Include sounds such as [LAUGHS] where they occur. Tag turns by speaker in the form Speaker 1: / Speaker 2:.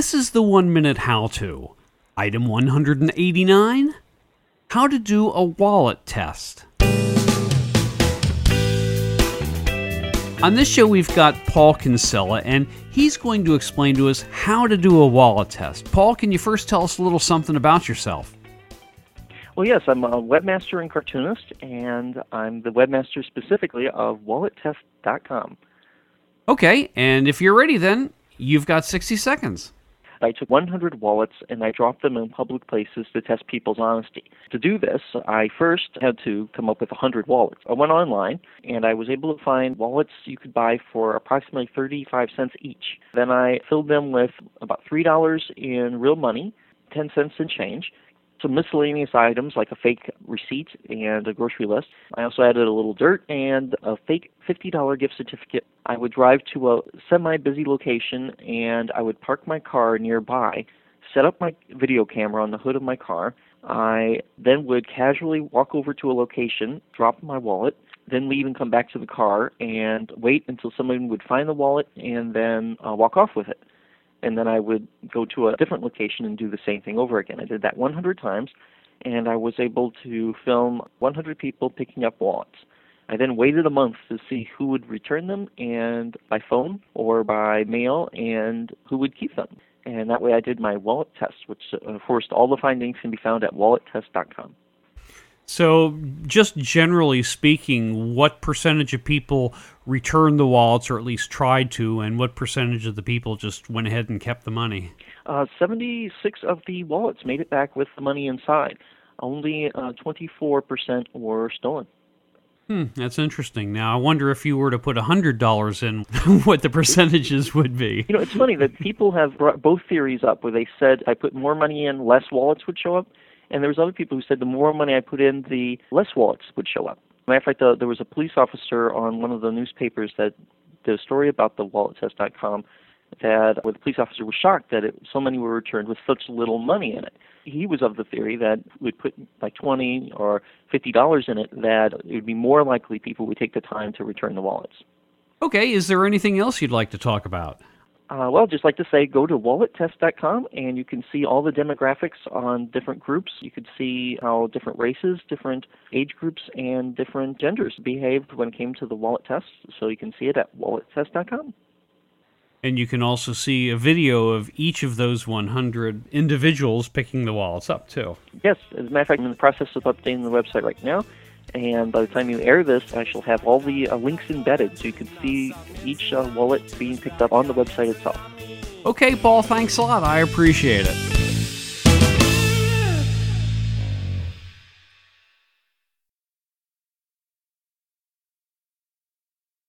Speaker 1: This is the one minute how to. Item 189 How to do a wallet test. On this show, we've got Paul Kinsella, and he's going to explain to us how to do a wallet test. Paul, can you first tell us a little something about yourself?
Speaker 2: Well, yes, I'm a webmaster and cartoonist, and I'm the webmaster specifically of wallettest.com.
Speaker 1: Okay, and if you're ready, then you've got 60 seconds.
Speaker 2: I took 100 wallets and I dropped them in public places to test people's honesty. To do this, I first had to come up with 100 wallets. I went online and I was able to find wallets you could buy for approximately 35 cents each. Then I filled them with about $3 in real money, 10 cents in change, some miscellaneous items like a fake receipt and a grocery list. I also added a little dirt and a fake $50 gift certificate. I would drive to a semi busy location and I would park my car nearby, set up my video camera on the hood of my car. I then would casually walk over to a location, drop my wallet, then leave and come back to the car and wait until someone would find the wallet and then uh, walk off with it and then I would go to a different location and do the same thing over again. I did that 100 times, and I was able to film 100 people picking up wallets. I then waited a month to see who would return them and by phone or by mail and who would keep them. And that way I did my wallet test, which of course all the findings can be found at wallettest.com.
Speaker 1: So, just generally speaking, what percentage of people returned the wallets, or at least tried to, and what percentage of the people just went ahead and kept the money?
Speaker 2: Uh, 76 of the wallets made it back with the money inside. Only uh, 24% were stolen.
Speaker 1: Hmm, that's interesting. Now, I wonder if you were to put $100 in, [LAUGHS] what the percentages would be.
Speaker 2: You know, it's funny that people have brought both theories up where they said I put more money in, less wallets would show up. And there was other people who said the more money I put in, the less wallets would show up. Matter of fact, uh, there was a police officer on one of the newspapers that a story about the wallettest.com that where the police officer was shocked that it, so many were returned with such little money in it. He was of the theory that we'd put like twenty or fifty dollars in it, that it would be more likely people would take the time to return the wallets.
Speaker 1: Okay, is there anything else you'd like to talk about?
Speaker 2: Uh, well, just like to say, go to wallettest.com and you can see all the demographics on different groups. You can see how different races, different age groups, and different genders behaved when it came to the wallet test. So you can see it at wallettest.com.
Speaker 1: And you can also see a video of each of those 100 individuals picking the wallets up, too.
Speaker 2: Yes, as a matter of fact, I'm in the process of updating the website right now. And by the time you air this, I shall have all the uh, links embedded so you can see each uh, wallet being picked up on the website itself.
Speaker 1: Okay, Paul, thanks a lot. I appreciate it.